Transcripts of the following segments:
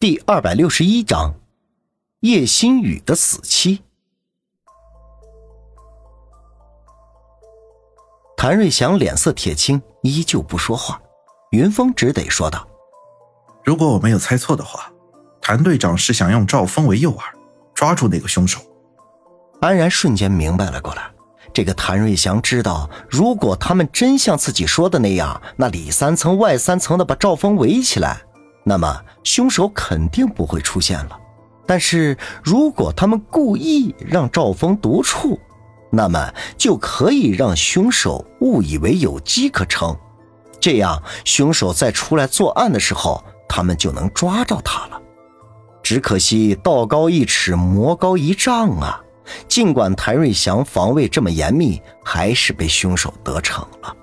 第二百六十一章，叶心雨的死期。谭瑞祥脸色铁青，依旧不说话。云峰只得说道：“如果我没有猜错的话，谭队长是想用赵峰为诱饵，抓住那个凶手。”安然瞬间明白了过来。这个谭瑞祥知道，如果他们真像自己说的那样，那里三层外三层的把赵峰围起来。那么凶手肯定不会出现了，但是如果他们故意让赵峰独处，那么就可以让凶手误以为有机可乘，这样凶手再出来作案的时候，他们就能抓到他了。只可惜道高一尺，魔高一丈啊！尽管谭瑞祥防卫这么严密，还是被凶手得逞了。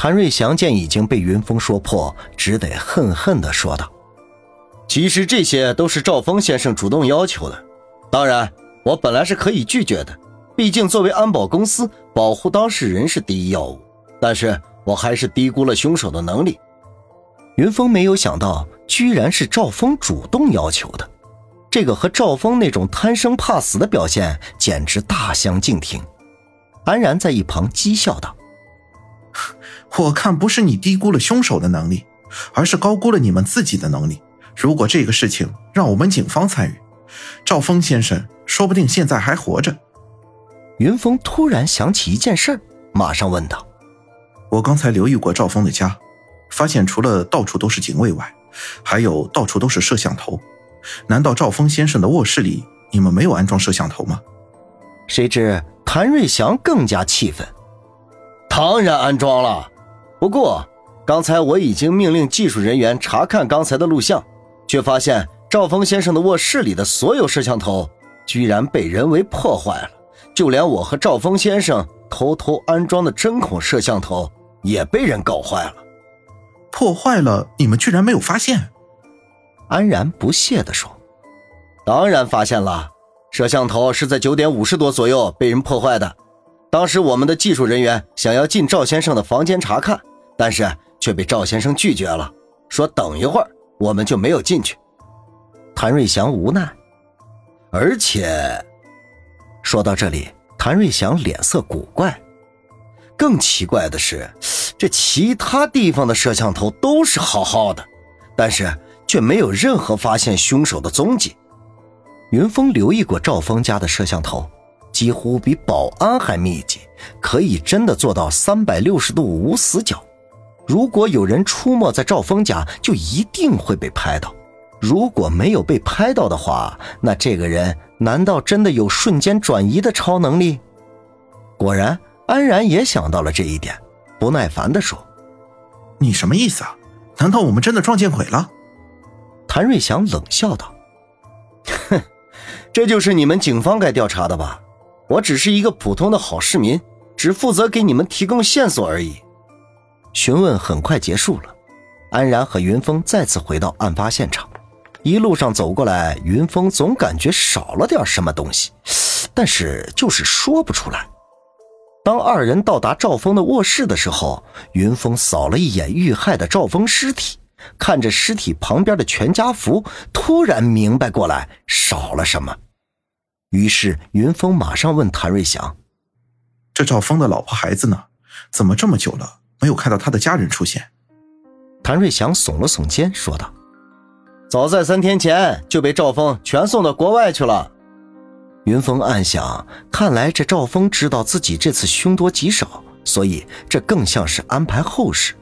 谭瑞祥见已经被云峰说破，只得恨恨地说道：“其实这些都是赵峰先生主动要求的，当然我本来是可以拒绝的，毕竟作为安保公司，保护当事人是第一要务。但是我还是低估了凶手的能力。”云峰没有想到，居然是赵峰主动要求的，这个和赵峰那种贪生怕死的表现简直大相径庭。安然在一旁讥笑道。我看不是你低估了凶手的能力，而是高估了你们自己的能力。如果这个事情让我们警方参与，赵峰先生说不定现在还活着。云峰突然想起一件事，马上问道：“我刚才留意过赵峰的家，发现除了到处都是警卫外，还有到处都是摄像头。难道赵峰先生的卧室里你们没有安装摄像头吗？”谁知谭瑞祥更加气愤：“当然安装了。”不过，刚才我已经命令技术人员查看刚才的录像，却发现赵峰先生的卧室里的所有摄像头居然被人为破坏了，就连我和赵峰先生偷偷安装的针孔摄像头也被人搞坏了。破坏了，你们居然没有发现？安然不屑地说：“当然发现了，摄像头是在九点五十多左右被人破坏的。当时我们的技术人员想要进赵先生的房间查看。”但是却被赵先生拒绝了，说等一会儿，我们就没有进去。谭瑞祥无奈，而且说到这里，谭瑞祥脸色古怪。更奇怪的是，这其他地方的摄像头都是好好的，但是却没有任何发现凶手的踪迹。云峰留意过赵峰家的摄像头，几乎比保安还密集，可以真的做到三百六十度无死角。如果有人出没在赵峰家，就一定会被拍到。如果没有被拍到的话，那这个人难道真的有瞬间转移的超能力？果然，安然也想到了这一点，不耐烦地说：“你什么意思啊？难道我们真的撞见鬼了？”谭瑞祥冷笑道：“哼，这就是你们警方该调查的吧？我只是一个普通的好市民，只负责给你们提供线索而已。”询问很快结束了，安然和云峰再次回到案发现场。一路上走过来，云峰总感觉少了点什么东西，但是就是说不出来。当二人到达赵峰的卧室的时候，云峰扫了一眼遇害的赵峰尸体，看着尸体旁边的全家福，突然明白过来少了什么。于是云峰马上问谭瑞祥：“这赵峰的老婆孩子呢？怎么这么久了？”没有看到他的家人出现，谭瑞祥耸了耸肩，说道：“早在三天前就被赵峰全送到国外去了。”云峰暗想：看来这赵峰知道自己这次凶多吉少，所以这更像是安排后事。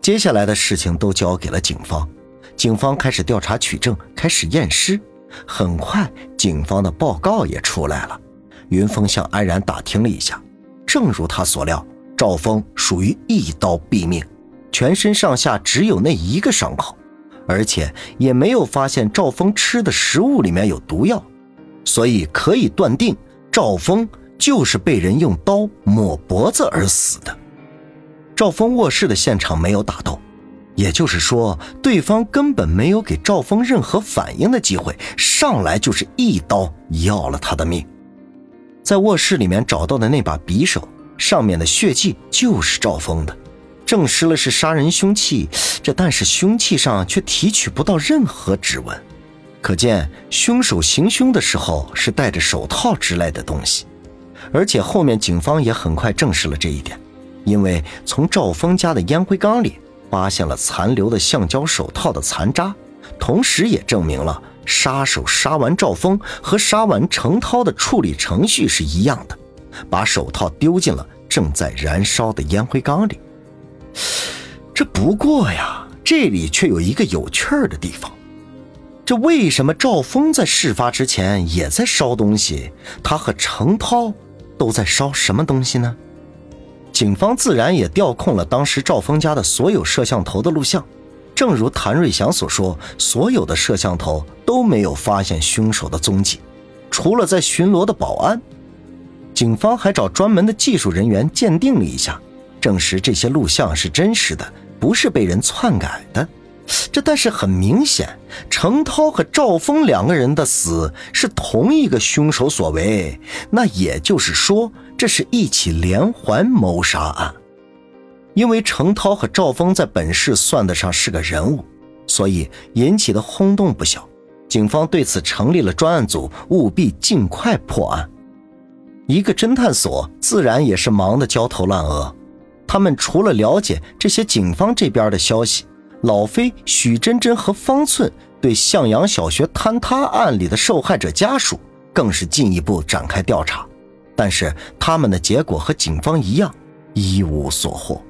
接下来的事情都交给了警方，警方开始调查取证，开始验尸。很快，警方的报告也出来了。云峰向安然打听了一下，正如他所料。赵峰属于一刀毙命，全身上下只有那一个伤口，而且也没有发现赵峰吃的食物里面有毒药，所以可以断定赵峰就是被人用刀抹脖子而死的。赵峰卧室的现场没有打斗，也就是说，对方根本没有给赵峰任何反应的机会，上来就是一刀要了他的命。在卧室里面找到的那把匕首。上面的血迹就是赵峰的，证实了是杀人凶器，这但是凶器上却提取不到任何指纹，可见凶手行凶的时候是戴着手套之类的东西。而且后面警方也很快证实了这一点，因为从赵峰家的烟灰缸里发现了残留的橡胶手套的残渣，同时也证明了杀手杀完赵峰和杀完程涛的处理程序是一样的，把手套丢进了正在燃烧的烟灰缸里。这不过呀，这里却有一个有趣儿的地方。这为什么赵峰在事发之前也在烧东西？他和程涛都在烧什么东西呢？警方自然也调控了当时赵峰家的所有摄像头的录像。正如谭瑞祥所说，所有的摄像头都没有发现凶手的踪迹，除了在巡逻的保安。警方还找专门的技术人员鉴定了一下。证实这些录像是真实的，不是被人篡改的。这但是很明显，程涛和赵峰两个人的死是同一个凶手所为。那也就是说，这是一起连环谋杀案。因为程涛和赵峰在本市算得上是个人物，所以引起的轰动不小。警方对此成立了专案组，务必尽快破案。一个侦探所自然也是忙得焦头烂额。他们除了了解这些警方这边的消息，老飞、许真真和方寸对向阳小学坍塌案里的受害者家属更是进一步展开调查，但是他们的结果和警方一样，一无所获。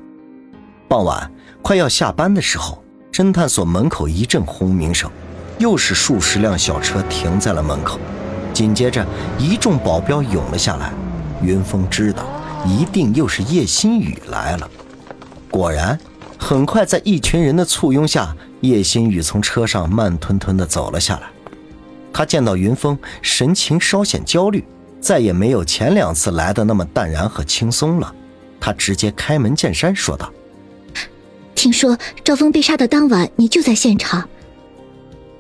傍晚快要下班的时候，侦探所门口一阵轰鸣声，又是数十辆小车停在了门口，紧接着一众保镖涌了下来。云峰知道。一定又是叶新宇来了。果然，很快在一群人的簇拥下，叶新宇从车上慢吞吞地走了下来。他见到云峰，神情稍显焦虑，再也没有前两次来的那么淡然和轻松了。他直接开门见山说道：“听说赵峰被杀的当晚，你就在现场。”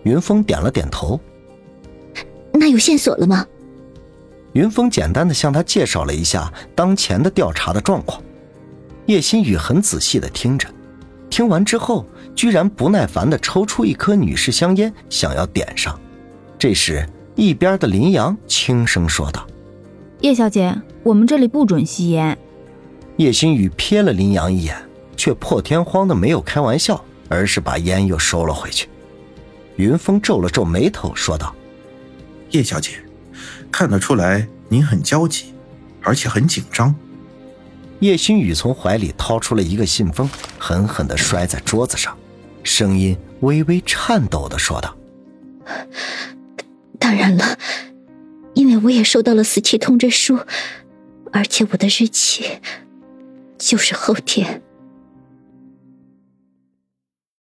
云峰点了点头。那有线索了吗？云峰简单的向他介绍了一下当前的调查的状况，叶新宇很仔细的听着，听完之后，居然不耐烦的抽出一颗女士香烟，想要点上。这时，一边的林阳轻声说道：“叶小姐，我们这里不准吸烟。”叶新宇瞥了林阳一眼，却破天荒的没有开玩笑，而是把烟又收了回去。云峰皱了皱眉头，说道：“叶小姐。”看得出来，您很焦急，而且很紧张。叶新宇从怀里掏出了一个信封，狠狠地摔在桌子上，声音微微颤抖地说道：“当然了，因为我也收到了死期通知书，而且我的日期就是后天。”